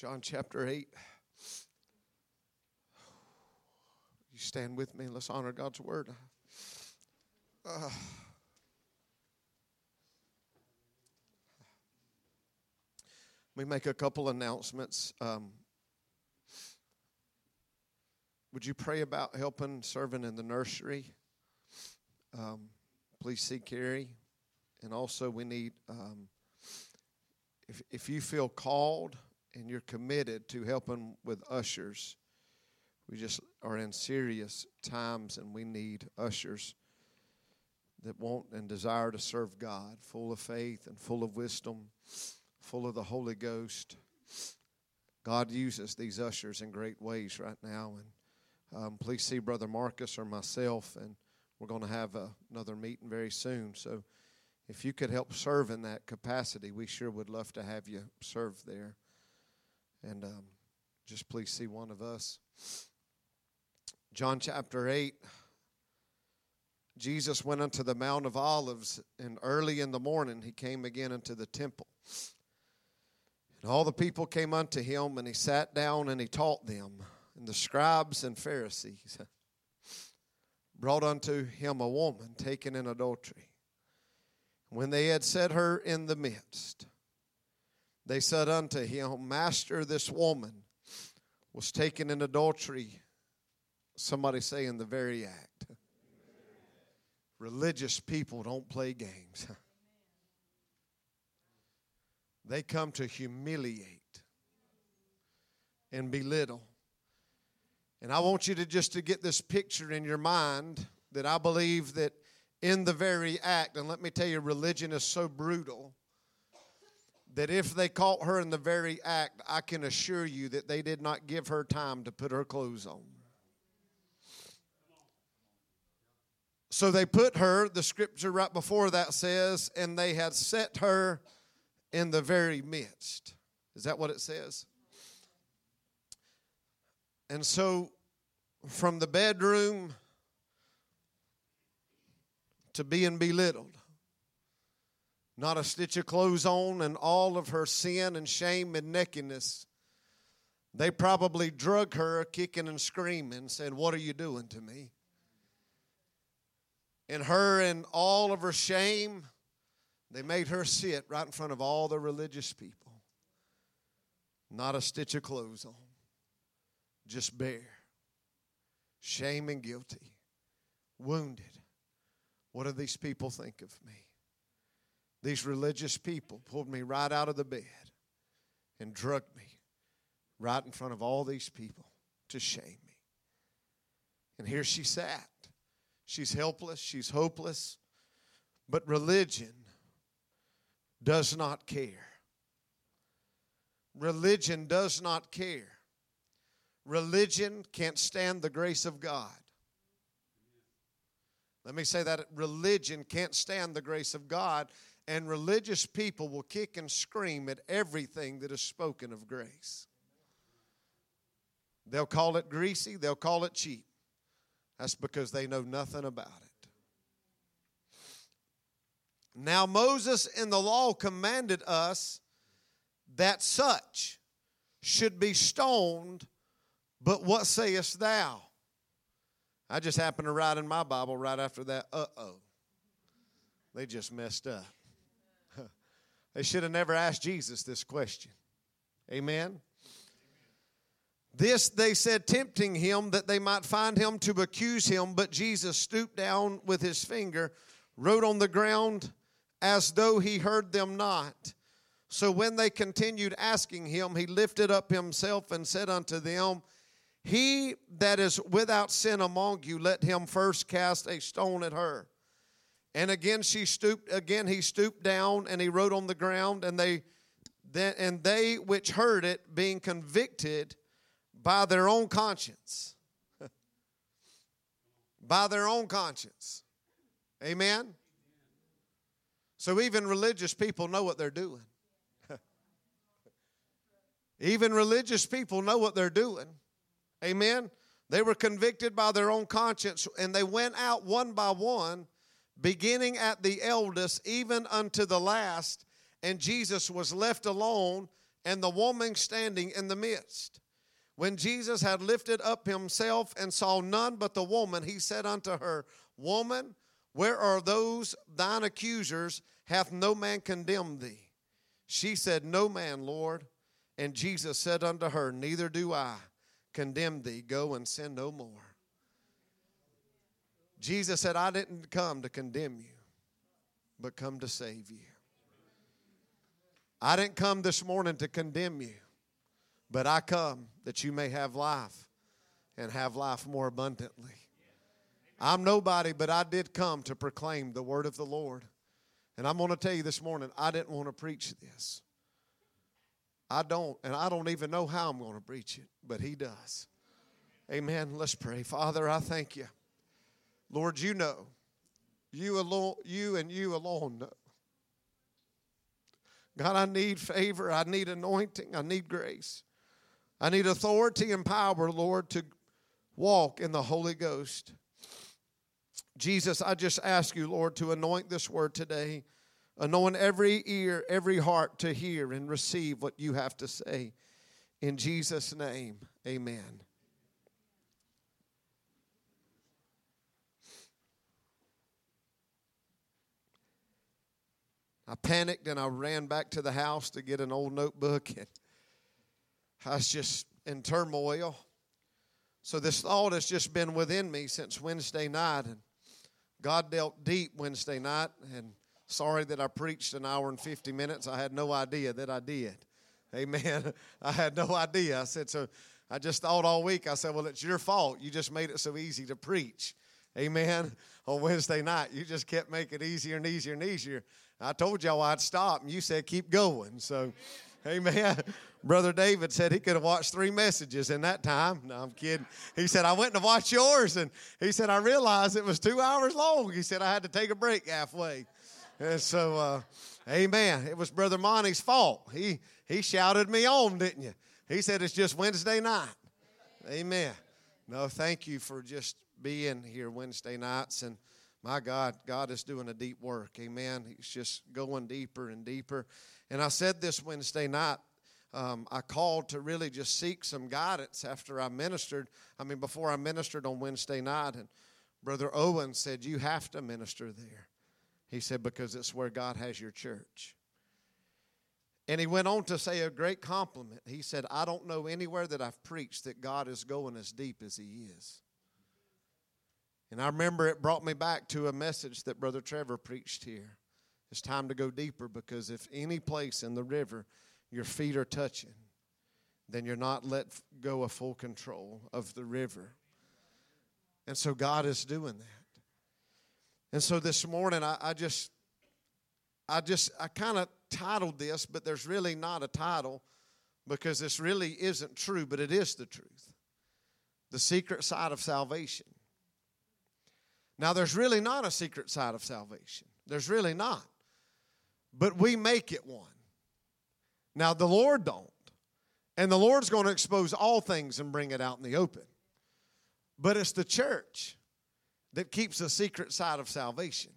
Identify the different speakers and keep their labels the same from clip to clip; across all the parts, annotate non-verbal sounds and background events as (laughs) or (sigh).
Speaker 1: John chapter 8. You stand with me. and Let's honor God's word. Uh, make a couple announcements. Um, would you pray about helping serving in the nursery? Um, please see Carrie. And also, we need, um, if, if you feel called and you're committed to helping with ushers, we just are in serious times and we need ushers that want and desire to serve God, full of faith and full of wisdom, full of the Holy Ghost. God uses these ushers in great ways right now. And um, please see Brother Marcus or myself, and we're going to have a, another meeting very soon. So if you could help serve in that capacity, we sure would love to have you serve there. And um, just please see one of us. John chapter 8. Jesus went unto the Mount of Olives, and early in the morning he came again into the temple. And all the people came unto him, and he sat down and he taught them. And the scribes and Pharisees (laughs) brought unto him a woman taken in adultery. When they had set her in the midst, they said unto him, Master, this woman was taken in adultery. Somebody say in the very act. Religious people don't play games. (laughs) They come to humiliate and belittle. And I want you to just to get this picture in your mind that I believe that in the very act, and let me tell you, religion is so brutal that if they caught her in the very act, I can assure you that they did not give her time to put her clothes on. So they put her, the scripture right before that says, and they had set her in the very midst. Is that what it says? And so from the bedroom to being belittled, not a stitch of clothes on, and all of her sin and shame and nakedness. They probably drug her kicking and screaming, said, What are you doing to me? And her and all of her shame, they made her sit right in front of all the religious people. Not a stitch of clothes on, just bare. Shame and guilty, wounded. What do these people think of me? These religious people pulled me right out of the bed and drugged me right in front of all these people to shame me. And here she sat. She's helpless, she's hopeless, but religion does not care. Religion does not care. Religion can't stand the grace of God. Let me say that religion can't stand the grace of God, and religious people will kick and scream at everything that is spoken of grace. They'll call it greasy, they'll call it cheap. That's because they know nothing about it. Now, Moses in the law commanded us that such should be stoned, but what sayest thou? I just happened to write in my Bible right after that, uh oh. They just messed up. They should have never asked Jesus this question. Amen. This they said, tempting him that they might find him to accuse him. But Jesus stooped down with his finger, wrote on the ground as though he heard them not. So when they continued asking him, he lifted up himself and said unto them, He that is without sin among you, let him first cast a stone at her. And again she stooped, again he stooped down and he wrote on the ground, and they then and they which heard it, being convicted, by their own conscience. (laughs) by their own conscience. Amen? So even religious people know what they're doing. (laughs) even religious people know what they're doing. Amen? They were convicted by their own conscience and they went out one by one, beginning at the eldest, even unto the last. And Jesus was left alone and the woman standing in the midst. When Jesus had lifted up himself and saw none but the woman, he said unto her, Woman, where are those thine accusers? Hath no man condemned thee? She said, No man, Lord. And Jesus said unto her, Neither do I condemn thee. Go and sin no more. Jesus said, I didn't come to condemn you, but come to save you. I didn't come this morning to condemn you, but I come that you may have life and have life more abundantly. I'm nobody, but I did come to proclaim the word of the Lord. And I'm going to tell you this morning, I didn't want to preach this. I don't, and I don't even know how I'm going to preach it, but He does. Amen. Let's pray. Father, I thank you. Lord, you know. You alone, you and you alone know. God, I need favor. I need anointing. I need grace. I need authority and power, Lord, to walk in the Holy Ghost. Jesus, I just ask you, Lord, to anoint this word today, anoint every ear, every heart to hear and receive what you have to say. In Jesus' name, amen. I panicked and I ran back to the house to get an old notebook and I was just in turmoil. So this thought has just been within me since Wednesday night and God dealt deep Wednesday night and sorry that I preached an hour and 50 minutes. I had no idea that I did. Amen. (laughs) I had no idea. I said so I just thought all week I said, "Well, it's your fault. You just made it so easy to preach." Amen. (laughs) On Wednesday night, you just kept making it easier and easier and easier. I told y'all I'd stop, and you said keep going. So, amen. (laughs) Brother David said he could have watched three messages in that time. No, I'm kidding. He said, I went to watch yours, and he said, I realized it was two hours long. He said, I had to take a break halfway. And so, uh, amen. It was Brother Monty's fault. He, he shouted me on, didn't you? He said, It's just Wednesday night. Amen. No, thank you for just being here Wednesday nights. And my God, God is doing a deep work. Amen. He's just going deeper and deeper. And I said this Wednesday night. Um, I called to really just seek some guidance after I ministered. I mean, before I ministered on Wednesday night, and Brother Owen said, You have to minister there. He said, Because it's where God has your church. And he went on to say a great compliment. He said, I don't know anywhere that I've preached that God is going as deep as he is. And I remember it brought me back to a message that Brother Trevor preached here. It's time to go deeper because if any place in the river your feet are touching, then you're not let go of full control of the river. And so God is doing that. And so this morning I, I just I just I kind of titled this, but there's really not a title because this really isn't true, but it is the truth. The secret side of salvation. Now, there's really not a secret side of salvation. There's really not. But we make it one. Now, the Lord don't. And the Lord's going to expose all things and bring it out in the open. But it's the church that keeps a secret side of salvation.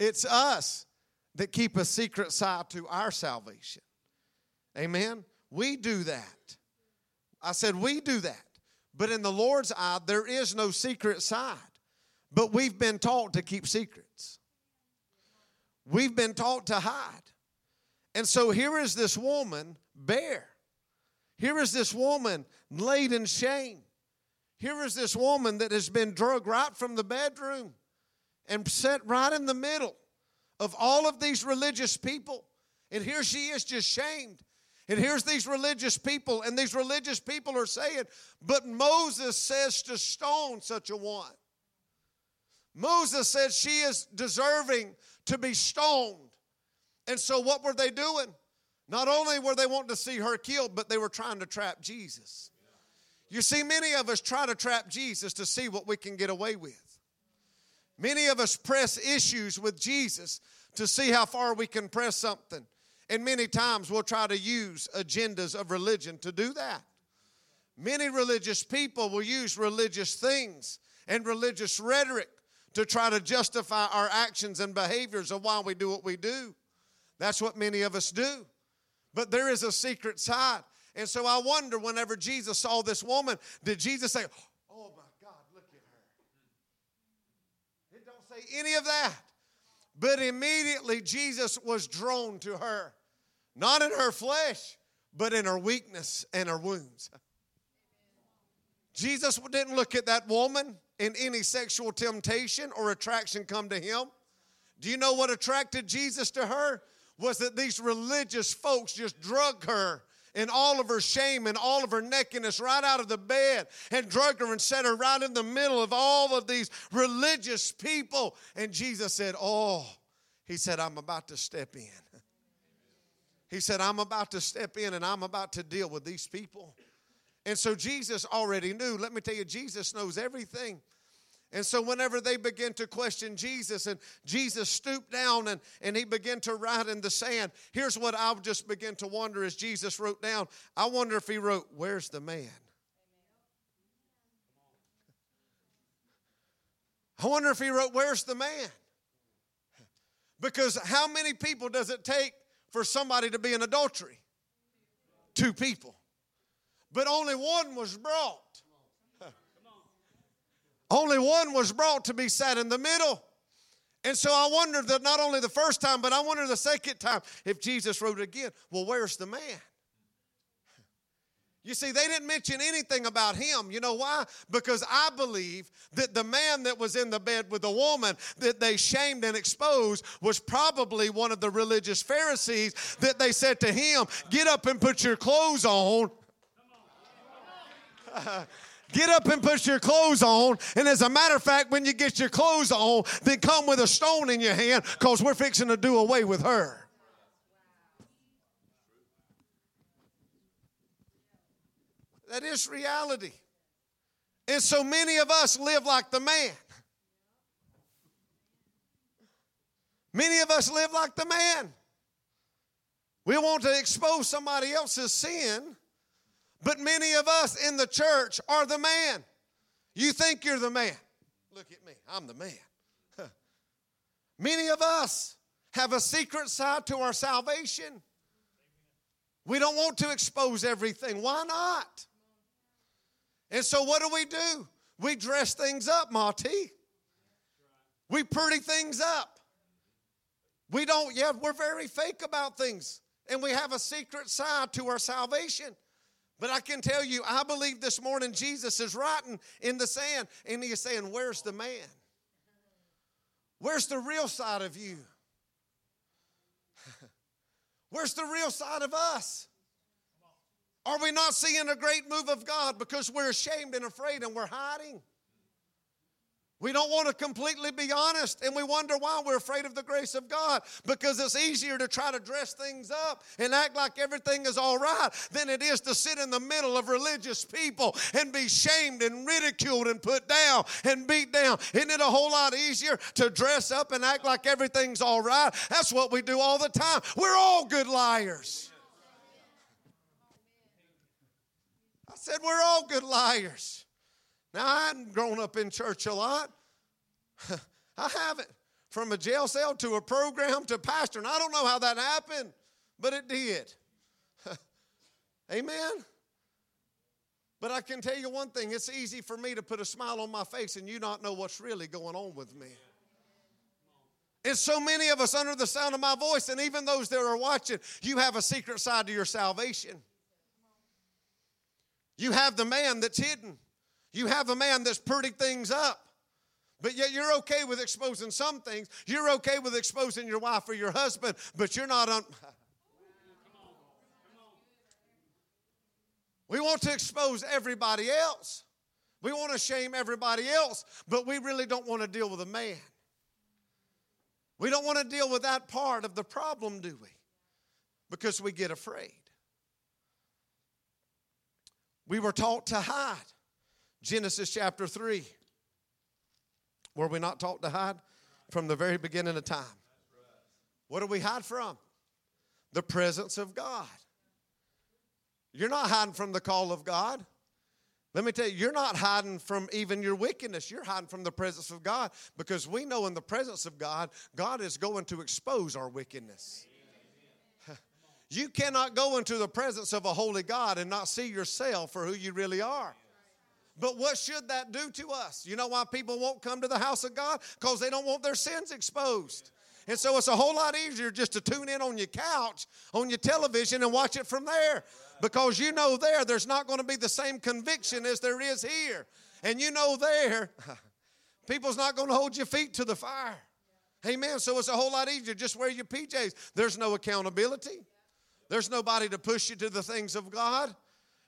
Speaker 1: It's us that keep a secret side to our salvation. Amen? We do that. I said, we do that. But in the Lord's eye, there is no secret side. But we've been taught to keep secrets. We've been taught to hide. And so here is this woman bare. Here is this woman laid in shame. Here is this woman that has been drugged right from the bedroom and set right in the middle of all of these religious people. And here she is just shamed. And here's these religious people, and these religious people are saying, But Moses says to stone such a one. Moses said she is deserving to be stoned. And so, what were they doing? Not only were they wanting to see her killed, but they were trying to trap Jesus. You see, many of us try to trap Jesus to see what we can get away with. Many of us press issues with Jesus to see how far we can press something. And many times we'll try to use agendas of religion to do that. Many religious people will use religious things and religious rhetoric to try to justify our actions and behaviors of why we do what we do. That's what many of us do. But there is a secret side. And so I wonder whenever Jesus saw this woman, did Jesus say, Oh my God, look at her? It don't say any of that. But immediately Jesus was drawn to her, not in her flesh, but in her weakness and her wounds. Jesus didn't look at that woman in any sexual temptation or attraction come to him. Do you know what attracted Jesus to her? Was that these religious folks just drug her and all of her shame and all of her nakedness right out of the bed and drug her and set her right in the middle of all of these religious people. And Jesus said, Oh, he said, I'm about to step in. He said, I'm about to step in and I'm about to deal with these people. And so Jesus already knew. Let me tell you, Jesus knows everything. And so, whenever they begin to question Jesus, and Jesus stooped down and, and he began to write in the sand, here's what I would just begin to wonder as Jesus wrote down. I wonder if he wrote, Where's the man? I wonder if he wrote, Where's the man? Because how many people does it take for somebody to be in adultery? Two people. But only one was brought. (laughs) Only one was brought to be sat in the middle. And so I wonder that not only the first time, but I wonder the second time if Jesus wrote again. Well, where's the man? You see, they didn't mention anything about him. You know why? Because I believe that the man that was in the bed with the woman that they shamed and exposed was probably one of the religious Pharisees that they said to him, Get up and put your clothes on. (laughs) Get up and put your clothes on. And as a matter of fact, when you get your clothes on, then come with a stone in your hand because we're fixing to do away with her. That is reality. And so many of us live like the man. Many of us live like the man. We want to expose somebody else's sin but many of us in the church are the man. You think you're the man. Look at me, I'm the man. (laughs) Many of us have a secret side to our salvation. We don't want to expose everything. Why not? And so, what do we do? We dress things up, Monty. We pretty things up. We don't, yeah, we're very fake about things. And we have a secret side to our salvation. But I can tell you, I believe this morning Jesus is writing in the sand and he is saying, Where's the man? Where's the real side of you? (laughs) Where's the real side of us? Are we not seeing a great move of God because we're ashamed and afraid and we're hiding? We don't want to completely be honest, and we wonder why we're afraid of the grace of God because it's easier to try to dress things up and act like everything is all right than it is to sit in the middle of religious people and be shamed and ridiculed and put down and beat down. Isn't it a whole lot easier to dress up and act like everything's all right? That's what we do all the time. We're all good liars. I said, We're all good liars. Now, I hadn't grown up in church a lot. (laughs) I haven't. From a jail cell to a program to pastor. And I don't know how that happened, but it did. (laughs) Amen. But I can tell you one thing it's easy for me to put a smile on my face and you not know what's really going on with me. And so many of us, under the sound of my voice, and even those that are watching, you have a secret side to your salvation. You have the man that's hidden. You have a man that's pretty things up. But yet you're okay with exposing some things. You're okay with exposing your wife or your husband, but you're not on. We want to expose everybody else. We want to shame everybody else, but we really don't want to deal with a man. We don't want to deal with that part of the problem, do we? Because we get afraid. We were taught to hide. Genesis chapter 3. Were we not taught to hide? From the very beginning of time. What do we hide from? The presence of God. You're not hiding from the call of God. Let me tell you, you're not hiding from even your wickedness. You're hiding from the presence of God because we know in the presence of God, God is going to expose our wickedness. (laughs) You cannot go into the presence of a holy God and not see yourself for who you really are. But what should that do to us? You know why people won't come to the house of God? Because they don't want their sins exposed. And so it's a whole lot easier just to tune in on your couch, on your television, and watch it from there. Because you know there, there's not going to be the same conviction as there is here. And you know there, (laughs) people's not going to hold your feet to the fire. Amen. So it's a whole lot easier. Just wear your PJs. There's no accountability. There's nobody to push you to the things of God.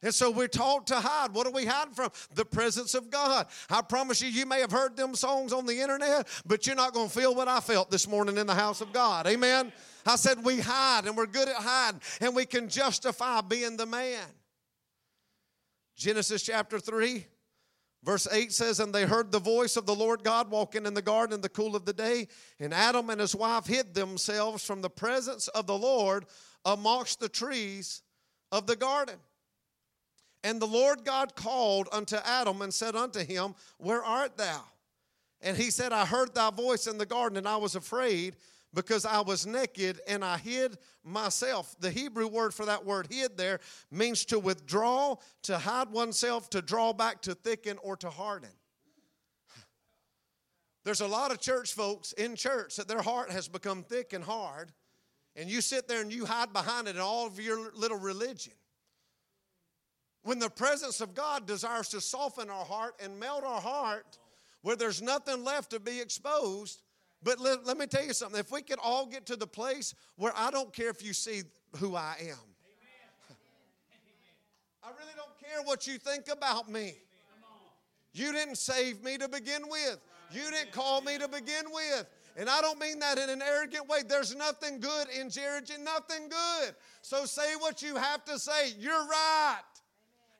Speaker 1: And so we're taught to hide. What are we hiding from? The presence of God. I promise you, you may have heard them songs on the internet, but you're not going to feel what I felt this morning in the house of God. Amen. I said we hide and we're good at hiding and we can justify being the man. Genesis chapter 3, verse 8 says, And they heard the voice of the Lord God walking in the garden in the cool of the day, and Adam and his wife hid themselves from the presence of the Lord amongst the trees of the garden. And the Lord God called unto Adam and said unto him, Where art thou? And he said, I heard thy voice in the garden, and I was afraid because I was naked and I hid myself. The Hebrew word for that word hid there means to withdraw, to hide oneself, to draw back, to thicken, or to harden. There's a lot of church folks in church that their heart has become thick and hard and you sit there and you hide behind it in all of your little religion. When the presence of God desires to soften our heart and melt our heart where there's nothing left to be exposed. But let, let me tell you something. If we could all get to the place where I don't care if you see who I am, I really don't care what you think about me. You didn't save me to begin with. You didn't call me to begin with. And I don't mean that in an arrogant way. There's nothing good in Jerrigan, nothing good. So say what you have to say. You're right.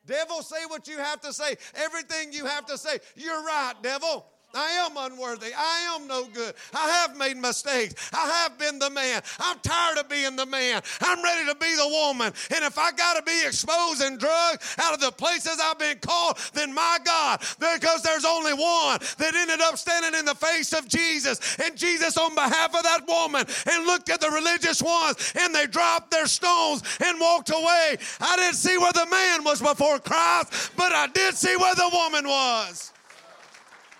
Speaker 1: Devil, say what you have to say. Everything you have to say. You're right, devil. I am unworthy. I am no good. I have made mistakes. I have been the man. I'm tired of being the man. I'm ready to be the woman. And if I got to be exposed and drugged out of the places I've been called, then my God, because there's only one that ended up standing in the face of Jesus. And Jesus, on behalf of that woman, and looked at the religious ones, and they dropped their stones and walked away. I didn't see where the man was before Christ, but I did see where the woman was.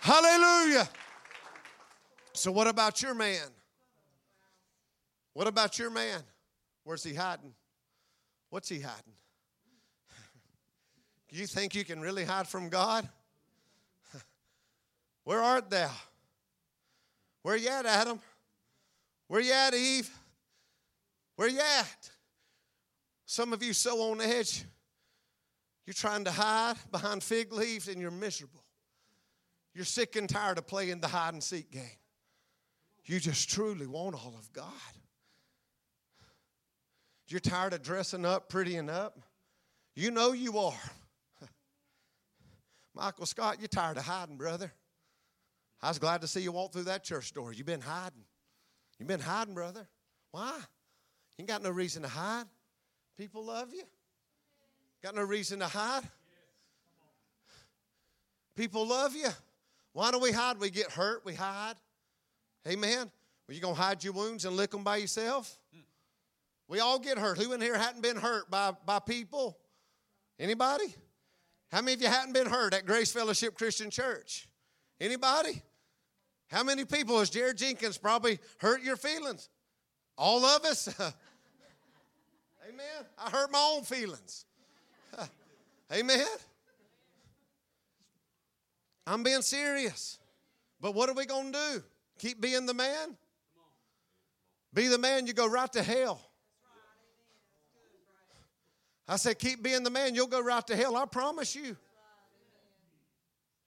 Speaker 1: Hallelujah. So, what about your man? What about your man? Where's he hiding? What's he hiding? (laughs) you think you can really hide from God? (laughs) Where art thou? Where you at, Adam? Where you at, Eve? Where you at? Some of you so on edge, you're trying to hide behind fig leaves and you're miserable. You're sick and tired of playing the hide and seek game. You just truly want all of God. You're tired of dressing up, prettying up. You know you are. (laughs) Michael Scott, you're tired of hiding, brother. I was glad to see you walk through that church door. You've been hiding. You've been hiding, brother. Why? You ain't got no reason to hide. People love you. Got no reason to hide. People love you. Why do we hide? We get hurt, we hide. Amen. Well, you gonna hide your wounds and lick them by yourself? We all get hurt. Who in here hadn't been hurt by, by people? Anybody? How many of you hadn't been hurt at Grace Fellowship Christian Church? Anybody? How many people has Jared Jenkins probably hurt your feelings? All of us? (laughs) Amen. I hurt my own feelings. (laughs) Amen. I'm being serious. But what are we going to do? Keep being the man? Be the man, you go right to hell. I said, keep being the man, you'll go right to hell. I promise you.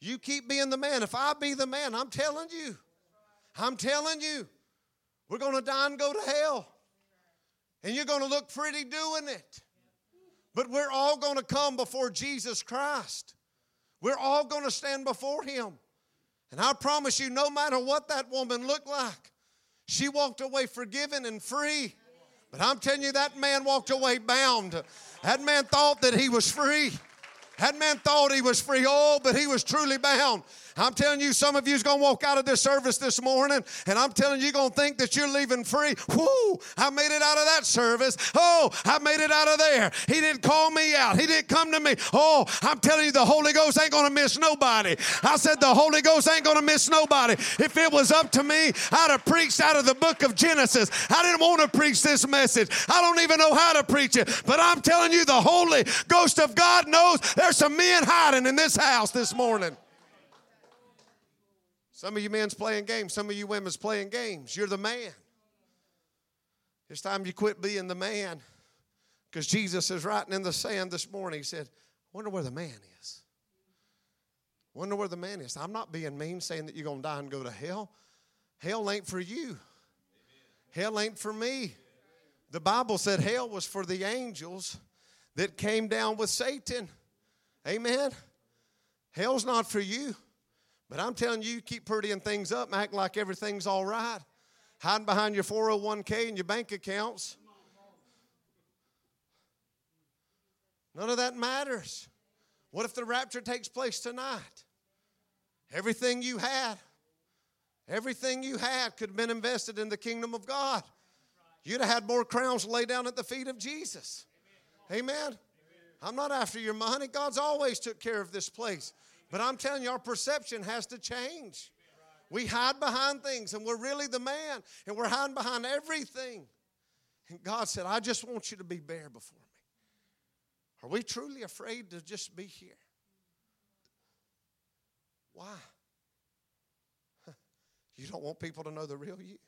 Speaker 1: You keep being the man. If I be the man, I'm telling you, I'm telling you, we're going to die and go to hell. And you're going to look pretty doing it. But we're all going to come before Jesus Christ. We're all going to stand before him. And I promise you, no matter what that woman looked like, she walked away forgiven and free. But I'm telling you, that man walked away bound. That man thought that he was free. That man thought he was free, oh, but he was truly bound. I'm telling you, some of you's gonna walk out of this service this morning, and I'm telling you, you're gonna think that you're leaving free. Whoo! I made it out of that service. Oh, I made it out of there. He didn't call me out. He didn't come to me. Oh, I'm telling you, the Holy Ghost ain't gonna miss nobody. I said the Holy Ghost ain't gonna miss nobody. If it was up to me, I'd have preached out of the book of Genesis. I didn't want to preach this message. I don't even know how to preach it, but I'm telling you, the Holy Ghost of God knows there's some men hiding in this house this morning. Some of you men's playing games, some of you women's playing games. You're the man. It's time you quit being the man. Because Jesus is writing in the sand this morning. He said, Wonder where the man is. Wonder where the man is. I'm not being mean saying that you're going to die and go to hell. Hell ain't for you, hell ain't for me. The Bible said hell was for the angels that came down with Satan. Amen. Hell's not for you. But I'm telling you, keep prettying things up, act like everything's all right, hiding behind your 401k and your bank accounts. None of that matters. What if the rapture takes place tonight? Everything you had, everything you had could have been invested in the kingdom of God. You'd have had more crowns laid down at the feet of Jesus. Amen. I'm not after your money. God's always took care of this place. But I'm telling you, our perception has to change. We hide behind things and we're really the man and we're hiding behind everything. And God said, I just want you to be bare before me. Are we truly afraid to just be here? Why? (laughs) You don't want people to know the real you?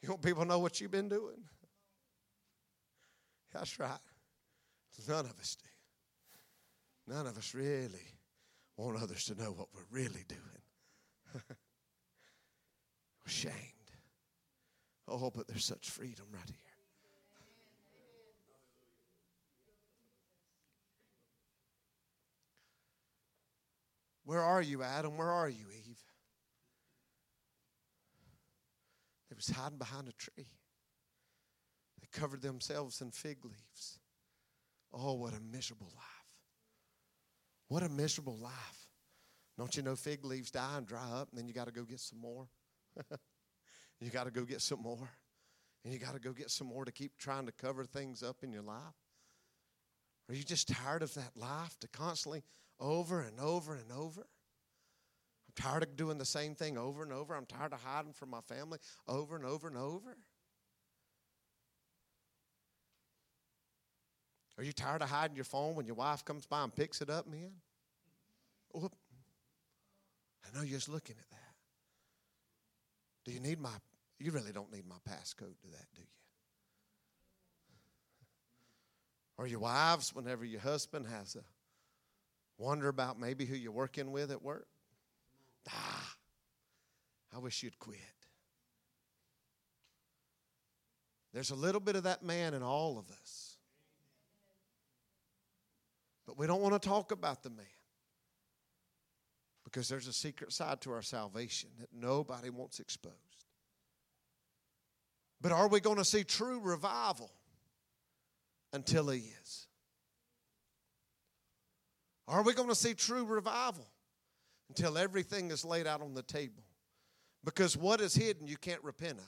Speaker 1: You want people to know what you've been doing? That's right. None of us do. None of us really want others to know what we're really doing. (laughs) we're shamed. Oh, but there's such freedom right here. Where are you, Adam? Where are you, Eve? They was hiding behind a tree. Covered themselves in fig leaves. Oh, what a miserable life. What a miserable life. Don't you know fig leaves die and dry up, and then you got to go get some more? (laughs) you got to go get some more. And you got to go get some more to keep trying to cover things up in your life. Are you just tired of that life to constantly over and over and over? I'm tired of doing the same thing over and over. I'm tired of hiding from my family over and over and over. Are you tired of hiding your phone when your wife comes by and picks it up, man? Whoop. I know you're just looking at that. Do you need my, you really don't need my passcode to that, do you? Or your wives, whenever your husband has a wonder about maybe who you're working with at work? Ah, I wish you'd quit. There's a little bit of that man in all of us. But we don't want to talk about the man because there's a secret side to our salvation that nobody wants exposed. But are we going to see true revival until he is? Are we going to see true revival until everything is laid out on the table? Because what is hidden, you can't repent of.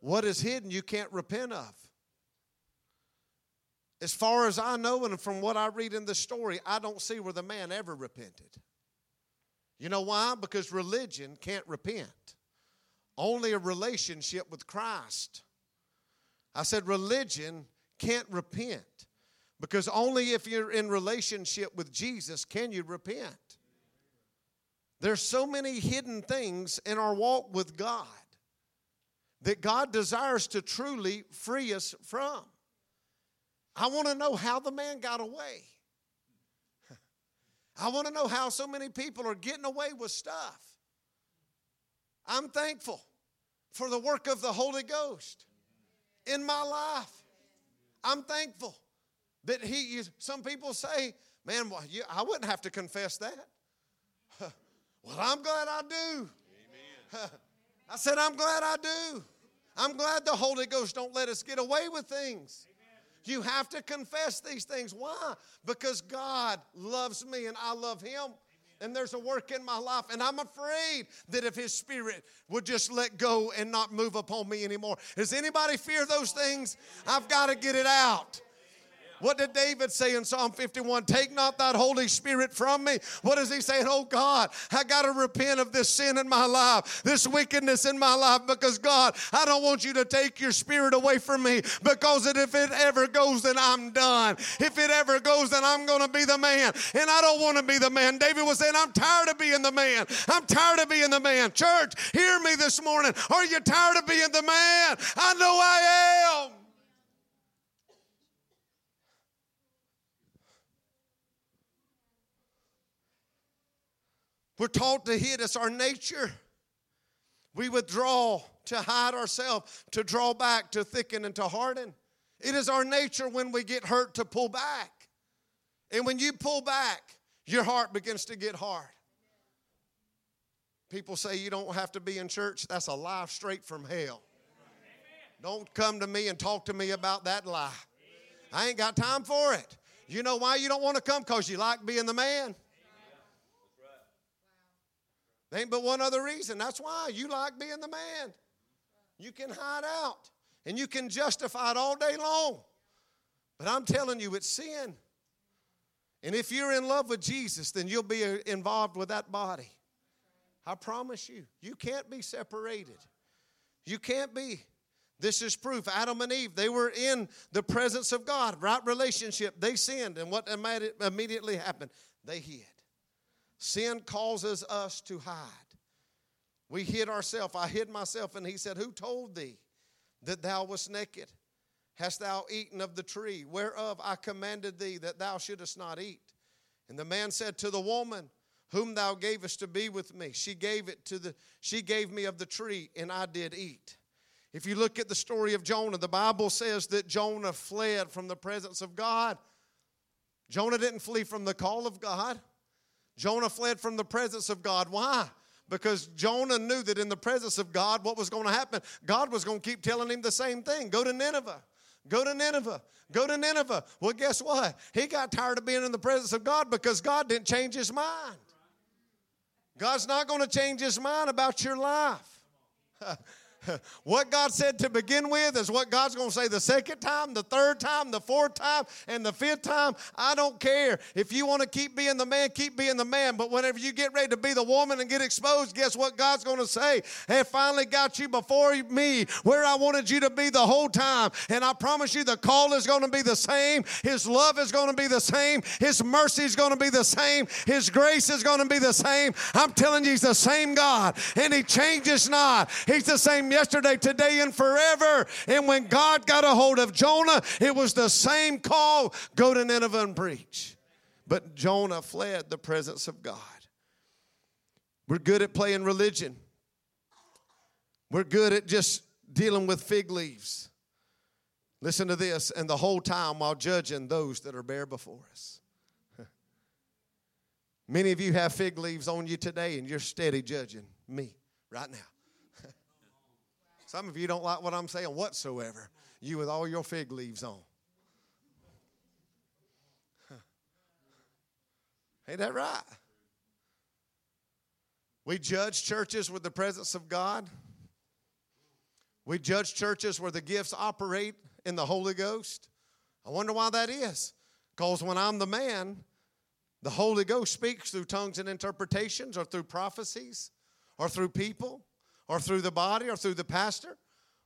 Speaker 1: What is hidden, you can't repent of. As far as I know, and from what I read in the story, I don't see where the man ever repented. You know why? Because religion can't repent. Only a relationship with Christ. I said religion can't repent. Because only if you're in relationship with Jesus can you repent. There's so many hidden things in our walk with God that God desires to truly free us from. I want to know how the man got away. (laughs) I want to know how so many people are getting away with stuff. I'm thankful for the work of the Holy Ghost in my life. I'm thankful that He, some people say, man, well, you, I wouldn't have to confess that. (laughs) well, I'm glad I do. (laughs) I said, I'm glad I do. I'm glad the Holy Ghost don't let us get away with things. You have to confess these things. Why? Because God loves me and I love Him. And there's a work in my life. And I'm afraid that if His Spirit would just let go and not move upon me anymore. Does anybody fear those things? I've got to get it out. What did David say in Psalm 51? Take not that Holy Spirit from me. What is he saying? Oh God, I got to repent of this sin in my life, this wickedness in my life, because God, I don't want you to take your spirit away from me. Because if it ever goes, then I'm done. If it ever goes, then I'm going to be the man. And I don't want to be the man. David was saying, I'm tired of being the man. I'm tired of being the man. Church, hear me this morning. Are you tired of being the man? I know I am. We're taught to hid. It's our nature. We withdraw to hide ourselves, to draw back, to thicken, and to harden. It is our nature when we get hurt to pull back. And when you pull back, your heart begins to get hard. People say you don't have to be in church. That's a lie straight from hell. Don't come to me and talk to me about that lie. I ain't got time for it. You know why you don't want to come? Because you like being the man. There ain't but one other reason. That's why you like being the man. You can hide out and you can justify it all day long. But I'm telling you, it's sin. And if you're in love with Jesus, then you'll be uh, involved with that body. I promise you, you can't be separated. You can't be. This is proof. Adam and Eve, they were in the presence of God, right relationship. They sinned, and what immediately happened? They hid. Sin causes us to hide. We hid ourselves. I hid myself, and he said, Who told thee that thou wast naked? Hast thou eaten of the tree whereof I commanded thee that thou shouldest not eat? And the man said to the woman, Whom thou gavest to be with me, she gave it to the she gave me of the tree, and I did eat. If you look at the story of Jonah, the Bible says that Jonah fled from the presence of God. Jonah didn't flee from the call of God. Jonah fled from the presence of God. Why? Because Jonah knew that in the presence of God, what was going to happen? God was going to keep telling him the same thing go to Nineveh. Go to Nineveh. Go to Nineveh. Well, guess what? He got tired of being in the presence of God because God didn't change his mind. God's not going to change his mind about your life. (laughs) (laughs) what God said to begin with is what God's going to say the second time, the third time, the fourth time, and the fifth time. I don't care. If you want to keep being the man, keep being the man. But whenever you get ready to be the woman and get exposed, guess what God's going to say? Hey, finally got you before me where I wanted you to be the whole time. And I promise you, the call is going to be the same. His love is going to be the same. His mercy is going to be the same. His grace is going to be the same. I'm telling you, He's the same God, and He changes not. He's the same yesterday, today, and forever. And when God got a hold of Jonah, it was the same call go to Nineveh and preach. But Jonah fled the presence of God. We're good at playing religion, we're good at just dealing with fig leaves. Listen to this, and the whole time while judging those that are bare before us. (laughs) Many of you have fig leaves on you today, and you're steady judging me right now. Some of you don't like what I'm saying whatsoever. You with all your fig leaves on. Huh. Ain't that right? We judge churches with the presence of God. We judge churches where the gifts operate in the Holy Ghost. I wonder why that is. Because when I'm the man, the Holy Ghost speaks through tongues and interpretations or through prophecies or through people or through the body or through the pastor,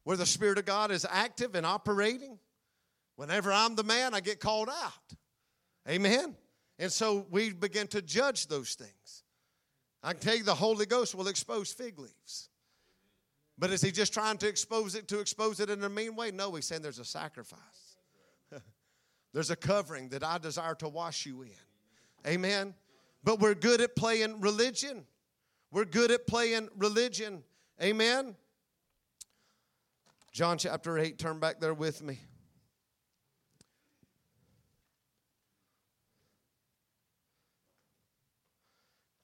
Speaker 1: where the Spirit of God is active and operating. Whenever I'm the man, I get called out. Amen? And so we begin to judge those things. I can tell you the Holy Ghost will expose fig leaves. But is he just trying to expose it to expose it in a mean way? No, he's saying there's a sacrifice. (laughs) there's a covering that I desire to wash you in. Amen. But we're good at playing religion. We're good at playing religion Amen? John chapter 8, turn back there with me.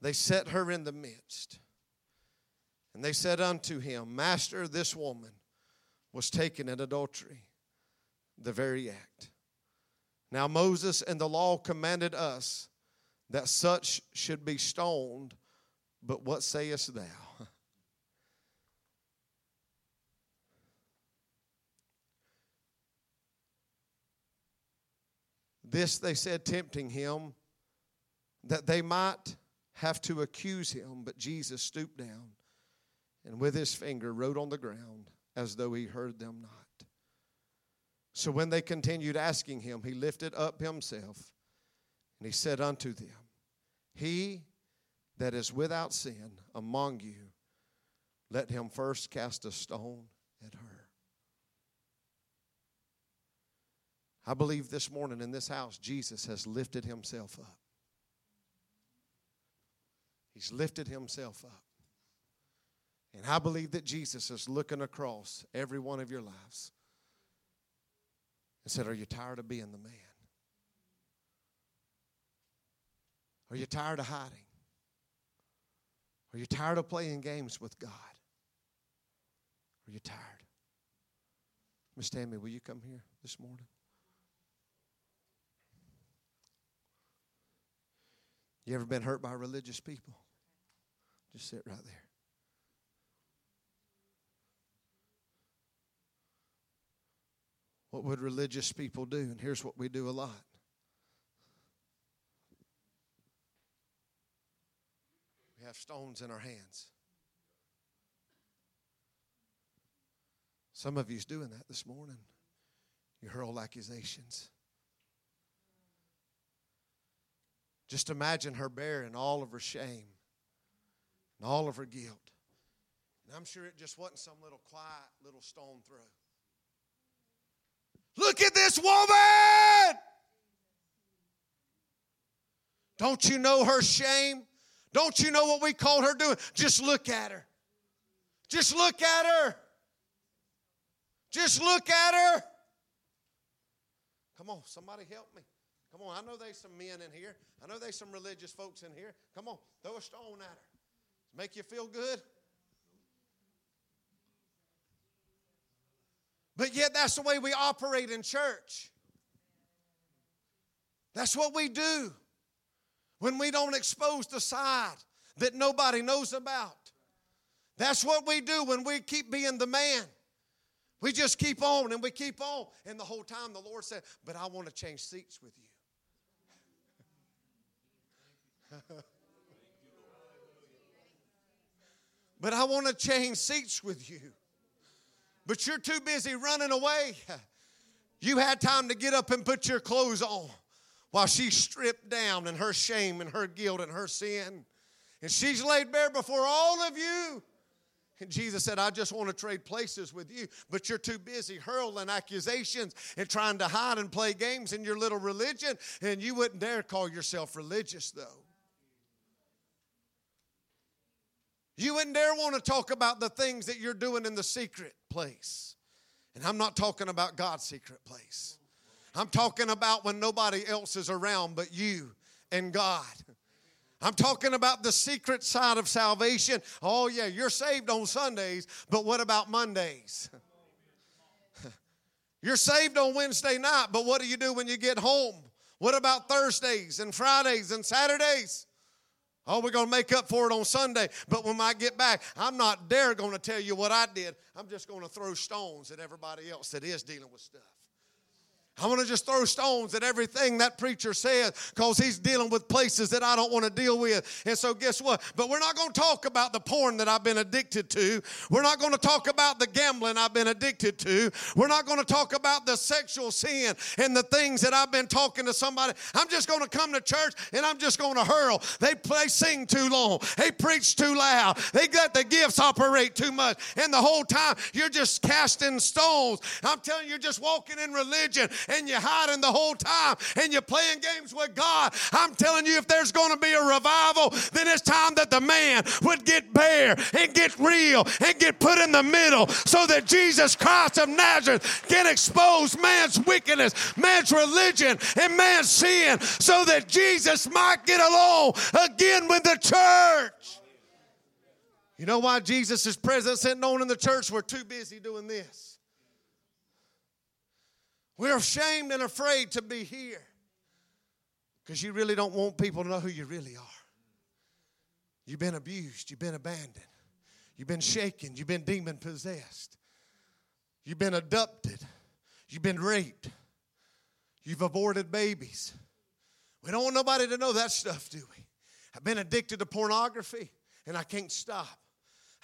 Speaker 1: They set her in the midst. And they said unto him, Master, this woman was taken in adultery, the very act. Now Moses and the law commanded us that such should be stoned, but what sayest thou? (laughs) This they said, tempting him, that they might have to accuse him. But Jesus stooped down and with his finger wrote on the ground as though he heard them not. So when they continued asking him, he lifted up himself and he said unto them, He that is without sin among you, let him first cast a stone at her. I believe this morning in this house, Jesus has lifted himself up. He's lifted himself up. And I believe that Jesus is looking across every one of your lives and said, Are you tired of being the man? Are you tired of hiding? Are you tired of playing games with God? Are you tired? Miss Tammy, will you come here this morning? You ever been hurt by religious people? Just sit right there. What would religious people do? And here's what we do a lot. We have stones in our hands. Some of you's doing that this morning. You hurl accusations. Just imagine her bearing all of her shame and all of her guilt. And I'm sure it just wasn't some little quiet little stone throw. Look at this woman! Don't you know her shame? Don't you know what we called her doing? Just look at her. Just look at her. Just look at her. Come on, somebody help me. Come on, I know there's some men in here. I know there's some religious folks in here. Come on, throw a stone at her. Make you feel good? But yet, that's the way we operate in church. That's what we do when we don't expose the side that nobody knows about. That's what we do when we keep being the man. We just keep on and we keep on. And the whole time the Lord said, But I want to change seats with you. (laughs) but I want to change seats with you. But you're too busy running away. (laughs) You had time to get up and put your clothes on while she's stripped down in her shame and her guilt and her sin. And she's laid bare before all of you. And Jesus said, I just want to trade places with you, but you're too busy hurling accusations and trying to hide and play games in your little religion, and you wouldn't dare call yourself religious, though. You wouldn't dare want to talk about the things that you're doing in the secret place. And I'm not talking about God's secret place. I'm talking about when nobody else is around but you and God. I'm talking about the secret side of salvation. Oh, yeah, you're saved on Sundays, but what about Mondays? (laughs) you're saved on Wednesday night, but what do you do when you get home? What about Thursdays and Fridays and Saturdays? Oh, we're going to make up for it on Sunday. But when I get back, I'm not dare going to tell you what I did. I'm just going to throw stones at everybody else that is dealing with stuff. I want to just throw stones at everything that preacher says because he's dealing with places that I don't want to deal with. And so, guess what? But we're not going to talk about the porn that I've been addicted to. We're not going to talk about the gambling I've been addicted to. We're not going to talk about the sexual sin and the things that I've been talking to somebody. I'm just going to come to church and I'm just going to hurl. They play, sing too long. They preach too loud. They let the gifts operate too much. And the whole time, you're just casting stones. I'm telling you, you're just walking in religion and you're hiding the whole time and you're playing games with God. I'm telling you, if there's going to be a revival, then it's time that the man would get bare and get real and get put in the middle so that Jesus Christ of Nazareth can expose man's wickedness, man's religion, and man's sin so that Jesus might get along again with the church. You know why Jesus' presence isn't known in the church? We're too busy doing this. We're ashamed and afraid to be here because you really don't want people to know who you really are. You've been abused, you've been abandoned, you've been shaken, you've been demon possessed, you've been abducted, you've been raped, you've aborted babies. We don't want nobody to know that stuff, do we? I've been addicted to pornography and I can't stop.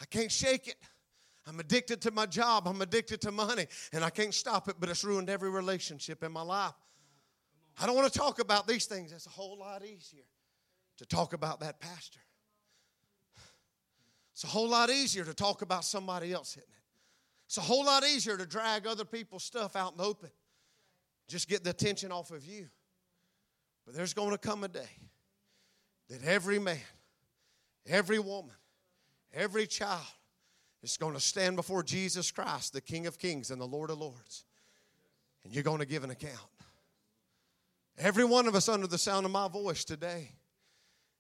Speaker 1: I can't shake it. I'm addicted to my job. I'm addicted to money and I can't stop it, but it's ruined every relationship in my life. I don't want to talk about these things. It's a whole lot easier to talk about that pastor. It's a whole lot easier to talk about somebody else hitting it. It's a whole lot easier to drag other people's stuff out in the open. Just get the attention off of you. But there's going to come a day that every man, every woman, every child is going to stand before Jesus Christ, the King of Kings and the Lord of Lords. And you're going to give an account. Every one of us under the sound of my voice today.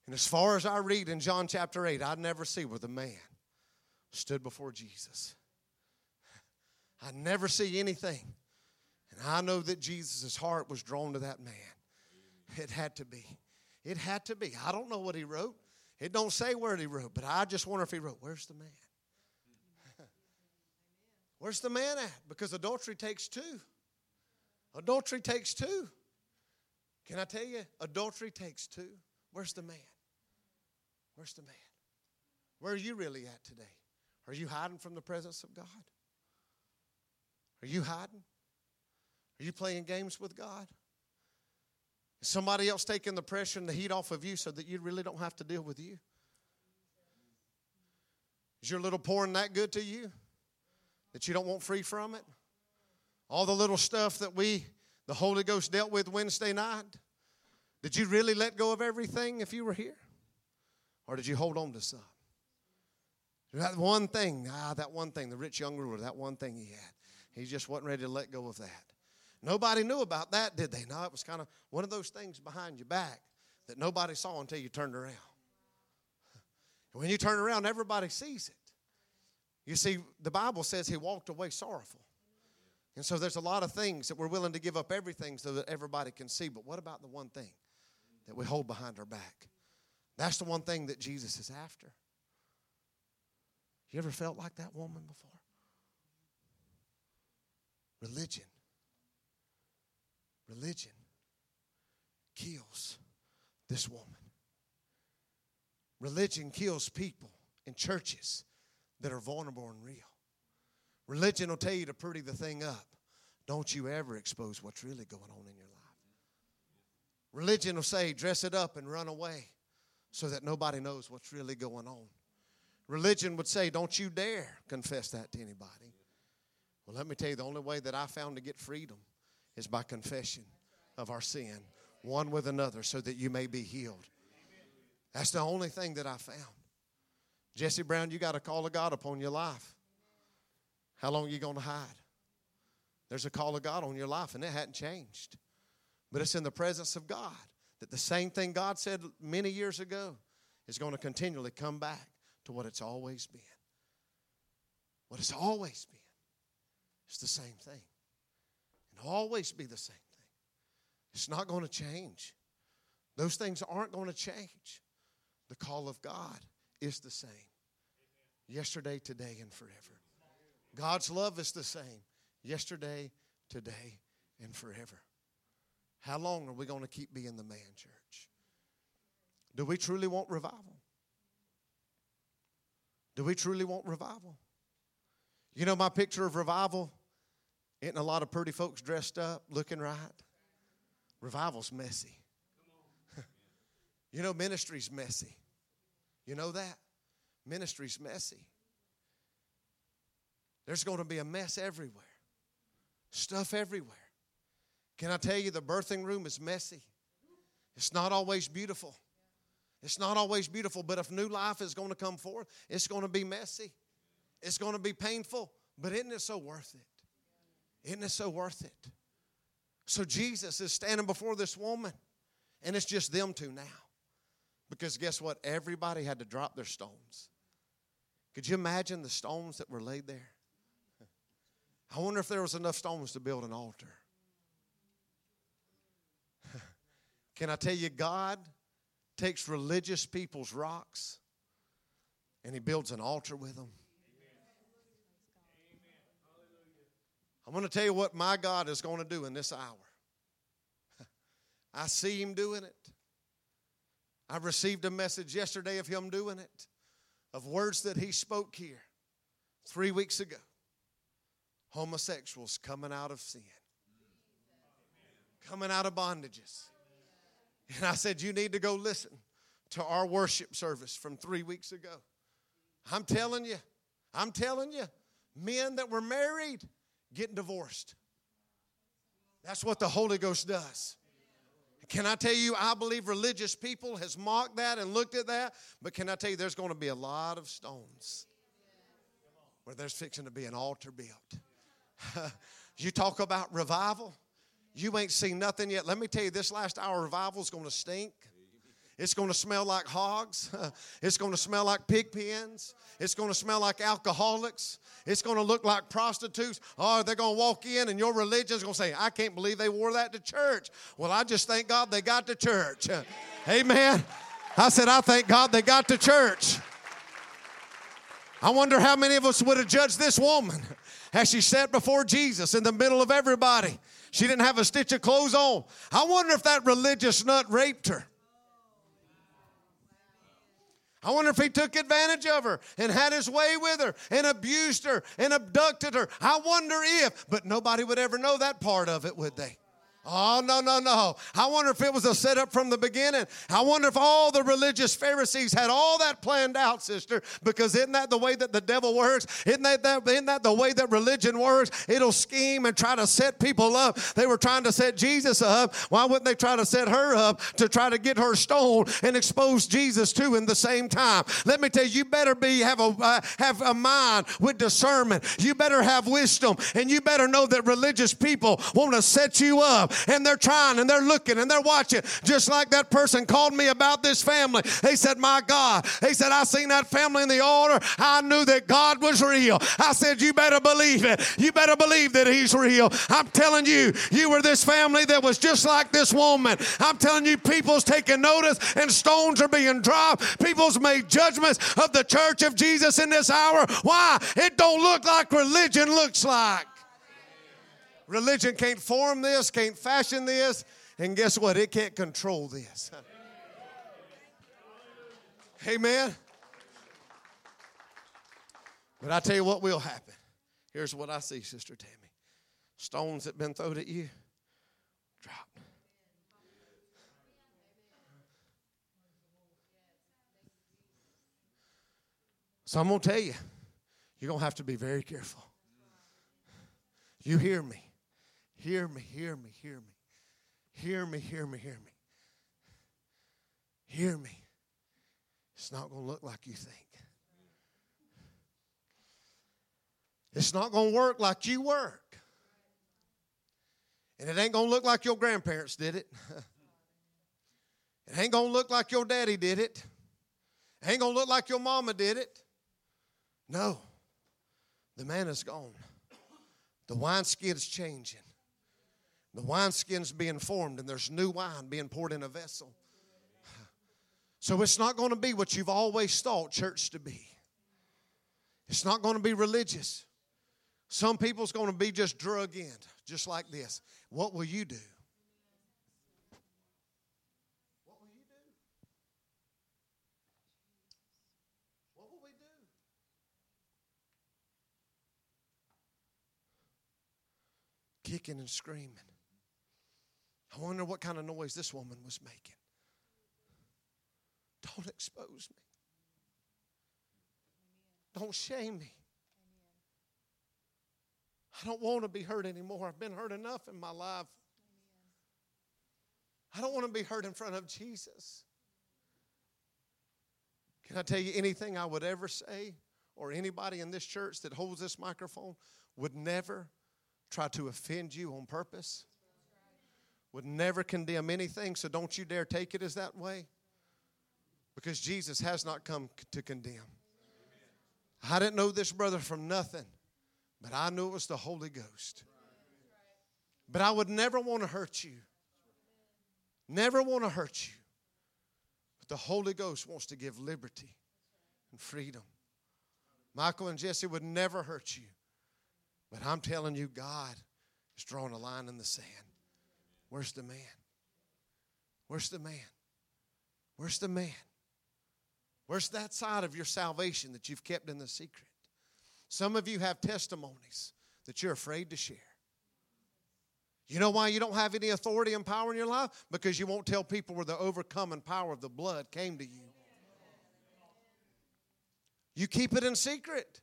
Speaker 1: And as far as I read in John chapter 8, I'd never see where the man stood before Jesus. I never see anything. And I know that Jesus' heart was drawn to that man. It had to be. It had to be. I don't know what he wrote. It don't say where he wrote, but I just wonder if he wrote, where's the man? Where's the man at? Because adultery takes two. Adultery takes two. Can I tell you, adultery takes two. Where's the man? Where's the man? Where are you really at today? Are you hiding from the presence of God? Are you hiding? Are you playing games with God? Is somebody else taking the pressure and the heat off of you so that you really don't have to deal with you? Is your little porn that good to you that you don't want free from it? All the little stuff that we, the Holy Ghost, dealt with Wednesday night, did you really let go of everything if you were here? Or did you hold on to some? That one thing, ah, that one thing, the rich young ruler, that one thing he had. He just wasn't ready to let go of that. Nobody knew about that, did they? No, it was kind of one of those things behind your back that nobody saw until you turned around. And when you turn around, everybody sees it. You see, the Bible says he walked away sorrowful. And so there's a lot of things that we're willing to give up everything so that everybody can see. But what about the one thing that we hold behind our back? That's the one thing that Jesus is after. You ever felt like that woman before? Religion Religion kills this woman. Religion kills people in churches that are vulnerable and real. Religion will tell you to pretty the thing up. Don't you ever expose what's really going on in your life. Religion will say, dress it up and run away so that nobody knows what's really going on. Religion would say, don't you dare confess that to anybody. Well, let me tell you, the only way that I found to get freedom is by confession of our sin one with another so that you may be healed. That's the only thing that I found. Jesse Brown, you got a call of God upon your life. How long are you going to hide? There's a call of God on your life, and it hadn't changed. But it's in the presence of God that the same thing God said many years ago is going to continually come back to what it's always been. What it's always been. It's the same thing and always be the same thing. It's not going to change. Those things aren't going to change. The call of God is the same yesterday, today, and forever. God's love is the same yesterday, today, and forever. How long are we going to keep being the man, church? Do we truly want revival? Do we truly want revival? You know, my picture of revival isn't a lot of pretty folks dressed up, looking right? Revival's messy. (laughs) you know, ministry's messy. You know that? Ministry's messy. There's going to be a mess everywhere, stuff everywhere. Can I tell you, the birthing room is messy? It's not always beautiful. It's not always beautiful, but if new life is going to come forth, it's going to be messy. It's going to be painful, but isn't it so worth it? Isn't it so worth it? So Jesus is standing before this woman, and it's just them two now. Because guess what? Everybody had to drop their stones. Could you imagine the stones that were laid there? I wonder if there was enough stones to build an altar. (laughs) Can I tell you, God takes religious people's rocks and He builds an altar with them? I'm going to tell you what my God is going to do in this hour. (laughs) I see Him doing it. I received a message yesterday of Him doing it, of words that He spoke here three weeks ago. Homosexuals coming out of sin, coming out of bondages. And I said, You need to go listen to our worship service from three weeks ago. I'm telling you, I'm telling you, men that were married getting divorced. That's what the Holy Ghost does. Can I tell you, I believe religious people has mocked that and looked at that, but can I tell you, there's going to be a lot of stones where there's fixing to be an altar built. (laughs) you talk about revival, you ain't seen nothing yet. Let me tell you, this last hour revival is going to stink. It's going to smell like hogs. (laughs) It's going to smell like pig pens. It's going to smell like alcoholics. It's going to look like prostitutes. Oh, they're going to walk in and your religion is going to say, I can't believe they wore that to church. Well, I just thank God they got to church. (laughs) Amen. I said, I thank God they got to church. I wonder how many of us would have judged this woman (laughs) as she sat before Jesus in the middle of everybody. She didn't have a stitch of clothes on. I wonder if that religious nut raped her. I wonder if he took advantage of her and had his way with her and abused her and abducted her. I wonder if, but nobody would ever know that part of it, would they? Oh, no, no, no. I wonder if it was a setup from the beginning. I wonder if all the religious Pharisees had all that planned out, sister, because isn't that the way that the devil works? Isn't that, that, isn't that the way that religion works? It'll scheme and try to set people up. They were trying to set Jesus up. Why wouldn't they try to set her up to try to get her stoned and expose Jesus too in the same time? Let me tell you, you better be have a uh, have a mind with discernment. You better have wisdom, and you better know that religious people want to set you up and they're trying and they're looking and they're watching. Just like that person called me about this family. He said, My God. He said, I seen that family in the altar. I knew that God was real. I said, You better believe it. You better believe that He's real. I'm telling you, you were this family that was just like this woman. I'm telling you, people's taking notice and stones are being dropped. People's made judgments of the church of Jesus in this hour. Why? It don't look like religion looks like. Religion can't form this, can't fashion this, and guess what? It can't control this. (laughs) Amen. But I tell you what will happen. Here's what I see, Sister Tammy. Stones that been thrown at you, drop. So I'm going to tell you, you're going to have to be very careful. You hear me. Hear me, hear me, hear me. Hear me, hear me, hear me. Hear me. It's not going to look like you think. It's not going to work like you work. And it ain't going to look like your grandparents did it. (laughs) it ain't going to look like your daddy did it. It ain't going to look like your mama did it. No. The man is gone. The wineskin is changing. The wineskin's being formed, and there's new wine being poured in a vessel. (sighs) So it's not going to be what you've always thought church to be. It's not going to be religious. Some people's going to be just drug in, just like this. What will you do? What will you do? What will we do? Kicking and screaming. I wonder what kind of noise this woman was making. Don't expose me. Don't shame me. I don't want to be hurt anymore. I've been hurt enough in my life. I don't want to be hurt in front of Jesus. Can I tell you anything I would ever say, or anybody in this church that holds this microphone would never try to offend you on purpose? Would never condemn anything, so don't you dare take it as that way. Because Jesus has not come to condemn. I didn't know this brother from nothing, but I knew it was the Holy Ghost. But I would never want to hurt you. never want to hurt you. But the Holy Ghost wants to give liberty and freedom. Michael and Jesse would never hurt you. But I'm telling you, God is drawing a line in the sand. Where's the man? Where's the man? Where's the man? Where's that side of your salvation that you've kept in the secret? Some of you have testimonies that you're afraid to share. You know why you don't have any authority and power in your life? Because you won't tell people where the overcoming power of the blood came to you. You keep it in secret.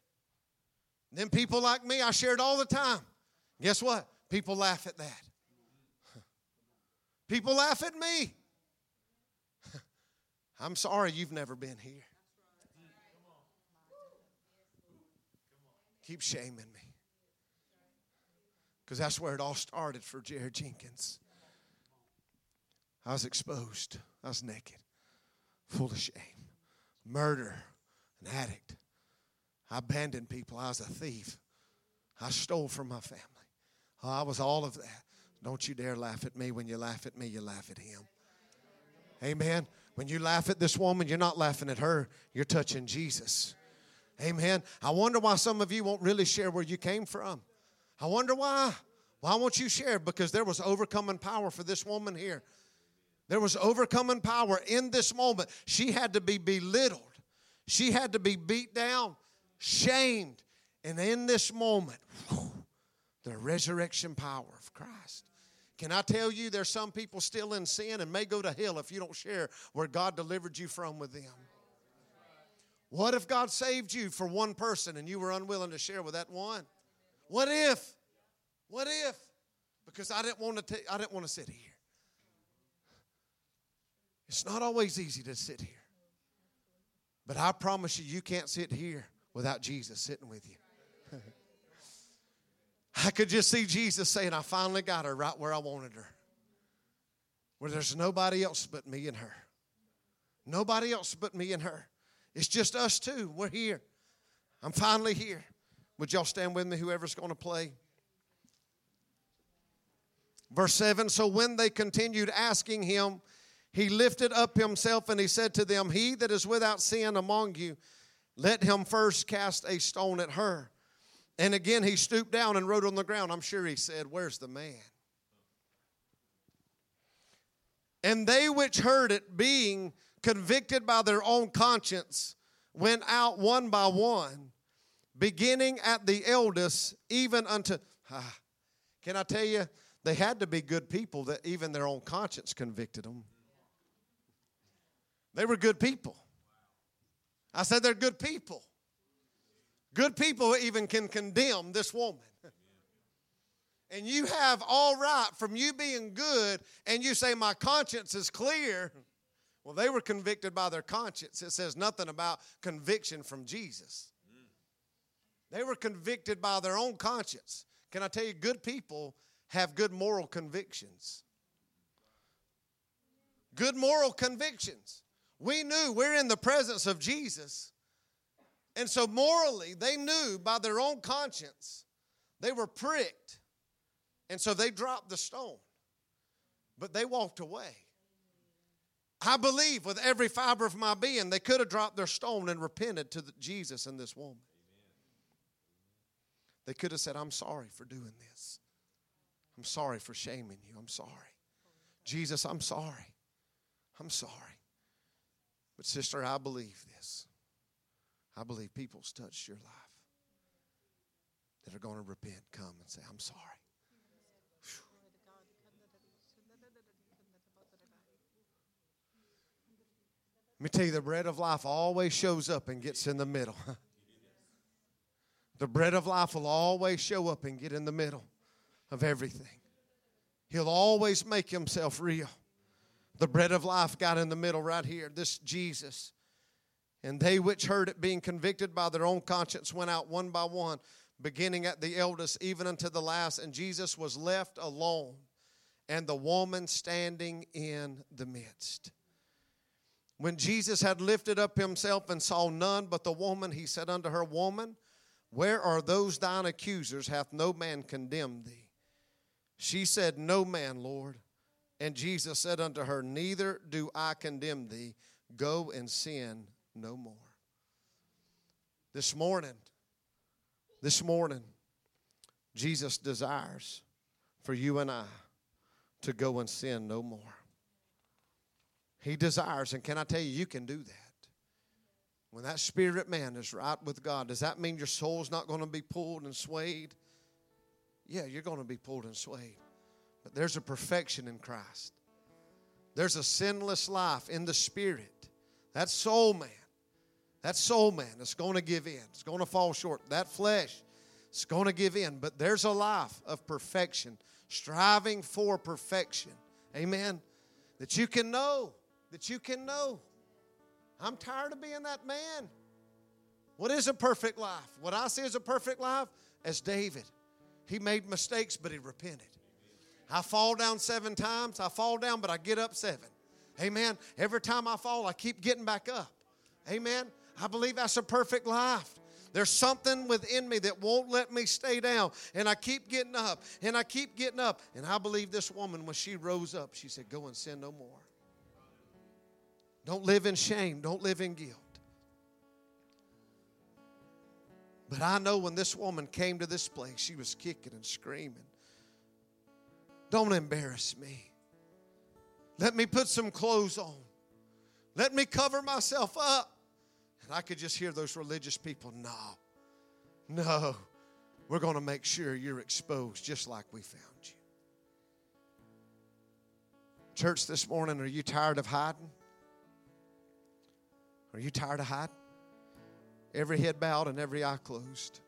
Speaker 1: Then people like me, I share it all the time. Guess what? People laugh at that. People laugh at me. (laughs) I'm sorry you've never been here. Keep shaming me. Because that's where it all started for Jared Jenkins. I was exposed, I was naked, full of shame, murder, an addict. I abandoned people, I was a thief. I stole from my family. Oh, I was all of that. Don't you dare laugh at me. When you laugh at me, you laugh at him. Amen. When you laugh at this woman, you're not laughing at her, you're touching Jesus. Amen. I wonder why some of you won't really share where you came from. I wonder why. Why won't you share? Because there was overcoming power for this woman here. There was overcoming power in this moment. She had to be belittled, she had to be beat down, shamed. And in this moment, whew, the resurrection power of Christ. Can I tell you, there's some people still in sin and may go to hell if you don't share where God delivered you from with them. What if God saved you for one person and you were unwilling to share with that one? What if? What if? Because I didn't want to. T- I didn't want to sit here. It's not always easy to sit here, but I promise you, you can't sit here without Jesus sitting with you. I could just see Jesus saying, I finally got her right where I wanted her. Where there's nobody else but me and her. Nobody else but me and her. It's just us two. We're here. I'm finally here. Would y'all stand with me, whoever's going to play? Verse 7 So when they continued asking him, he lifted up himself and he said to them, He that is without sin among you, let him first cast a stone at her. And again, he stooped down and wrote on the ground. I'm sure he said, Where's the man? And they which heard it, being convicted by their own conscience, went out one by one, beginning at the eldest, even unto. Ah, can I tell you, they had to be good people that even their own conscience convicted them. They were good people. I said they're good people. Good people even can condemn this woman. And you have all right from you being good, and you say, My conscience is clear. Well, they were convicted by their conscience. It says nothing about conviction from Jesus. They were convicted by their own conscience. Can I tell you, good people have good moral convictions. Good moral convictions. We knew we're in the presence of Jesus. And so, morally, they knew by their own conscience they were pricked. And so they dropped the stone. But they walked away. I believe with every fiber of my being, they could have dropped their stone and repented to Jesus and this woman. They could have said, I'm sorry for doing this. I'm sorry for shaming you. I'm sorry. Jesus, I'm sorry. I'm sorry. But, sister, I believe this. I believe people's touched your life that are going to repent, come and say, I'm sorry. Let me tell you, the bread of life always shows up and gets in the middle. (laughs) the bread of life will always show up and get in the middle of everything. He'll always make himself real. The bread of life got in the middle right here. This Jesus. And they which heard it, being convicted by their own conscience, went out one by one, beginning at the eldest, even unto the last. And Jesus was left alone, and the woman standing in the midst. When Jesus had lifted up himself and saw none but the woman, he said unto her, Woman, where are those thine accusers? Hath no man condemned thee? She said, No man, Lord. And Jesus said unto her, Neither do I condemn thee. Go and sin no more. This morning, this morning, Jesus desires for you and I to go and sin no more. He desires, and can I tell you, you can do that. When that spirit man is right with God, does that mean your soul's not going to be pulled and swayed? Yeah, you're going to be pulled and swayed. But there's a perfection in Christ. There's a sinless life in the spirit. That soul man, that soul man is going to give in. It's going to fall short. That flesh is going to give in. But there's a life of perfection, striving for perfection. Amen. That you can know, that you can know. I'm tired of being that man. What is a perfect life? What I see as a perfect life, as David, he made mistakes, but he repented. I fall down seven times. I fall down, but I get up seven. Amen. Every time I fall, I keep getting back up. Amen. I believe that's a perfect life. There's something within me that won't let me stay down. And I keep getting up and I keep getting up. And I believe this woman, when she rose up, she said, Go and sin no more. Don't live in shame, don't live in guilt. But I know when this woman came to this place, she was kicking and screaming. Don't embarrass me. Let me put some clothes on. Let me cover myself up. And I could just hear those religious people, no, no, we're going to make sure you're exposed just like we found you. Church, this morning, are you tired of hiding? Are you tired of hiding? Every head bowed and every eye closed.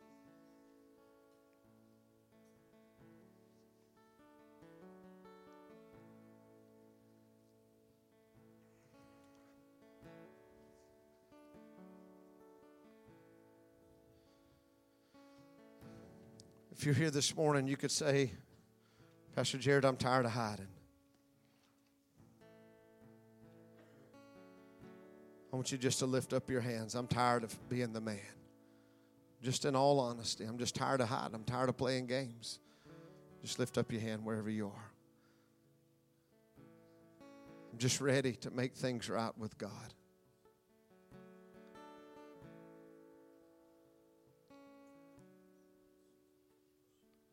Speaker 1: If you're here this morning, you could say, Pastor Jared, I'm tired of hiding. I want you just to lift up your hands. I'm tired of being the man. Just in all honesty, I'm just tired of hiding. I'm tired of playing games. Just lift up your hand wherever you are. I'm just ready to make things right with God.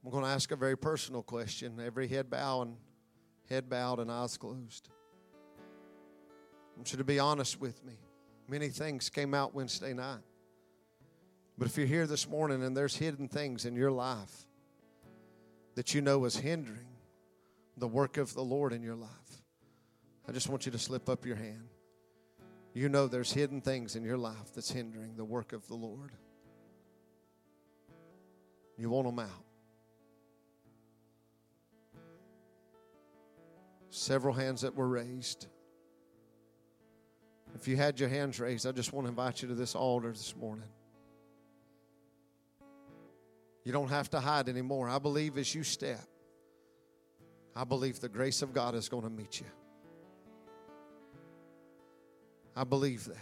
Speaker 1: I'm going to ask a very personal question. Every head bow and head bowed and eyes closed. I want you to be honest with me. Many things came out Wednesday night. But if you're here this morning and there's hidden things in your life that you know is hindering the work of the Lord in your life, I just want you to slip up your hand. You know there's hidden things in your life that's hindering the work of the Lord. You want them out. Several hands that were raised. If you had your hands raised, I just want to invite you to this altar this morning. You don't have to hide anymore. I believe as you step, I believe the grace of God is going to meet you. I believe that.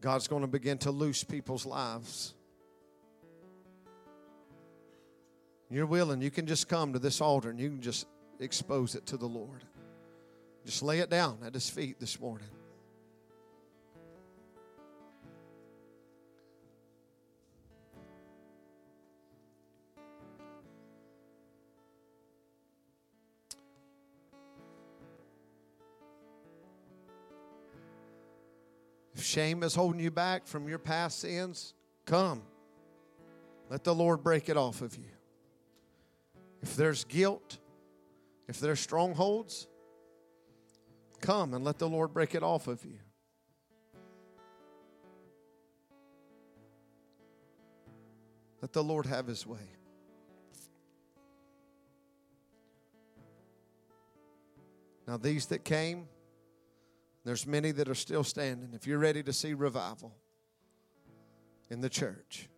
Speaker 1: God's going to begin to loose people's lives. You're willing, you can just come to this altar and you can just expose it to the Lord. Just lay it down at His feet this morning. If shame is holding you back from your past sins, come. Let the Lord break it off of you. If there's guilt, if there's strongholds, come and let the Lord break it off of you. Let the Lord have his way. Now, these that came, there's many that are still standing. If you're ready to see revival in the church,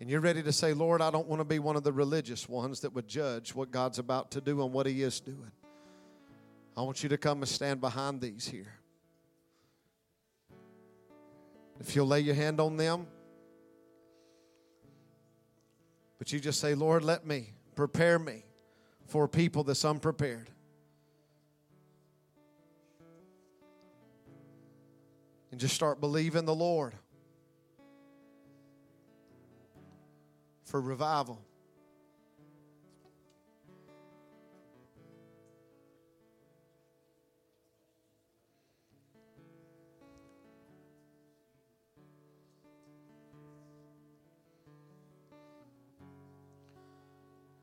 Speaker 1: and you're ready to say, Lord, I don't want to be one of the religious ones that would judge what God's about to do and what He is doing, I want you to come and stand behind these here. If you'll lay your hand on them, But you just say, Lord, let me prepare me for people that's unprepared. And just start believing the Lord for revival.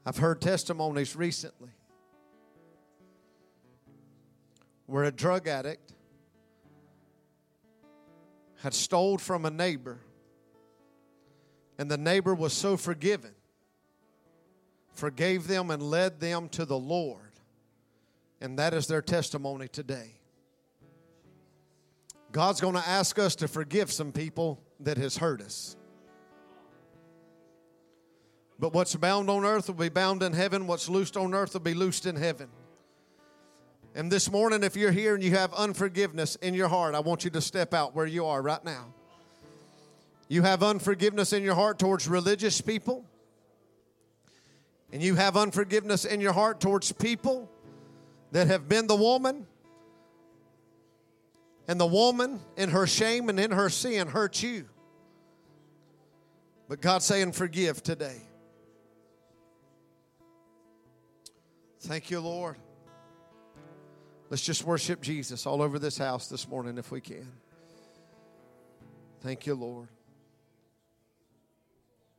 Speaker 1: I've heard testimonies recently where a drug addict had stole from a neighbor, and the neighbor was so forgiven, forgave them, and led them to the Lord. And that is their testimony today. God's going to ask us to forgive some people that has hurt us. But what's bound on earth will be bound in heaven. What's loosed on earth will be loosed in heaven. And this morning, if you're here and you have unforgiveness in your heart, I want you to step out where you are right now. You have unforgiveness in your heart towards religious people, and you have unforgiveness in your heart towards people that have been the woman, and the woman in her shame and in her sin hurt you. But God's saying, Forgive today. Thank you, Lord. Let's just worship Jesus all over this house this morning if we can. Thank you, Lord.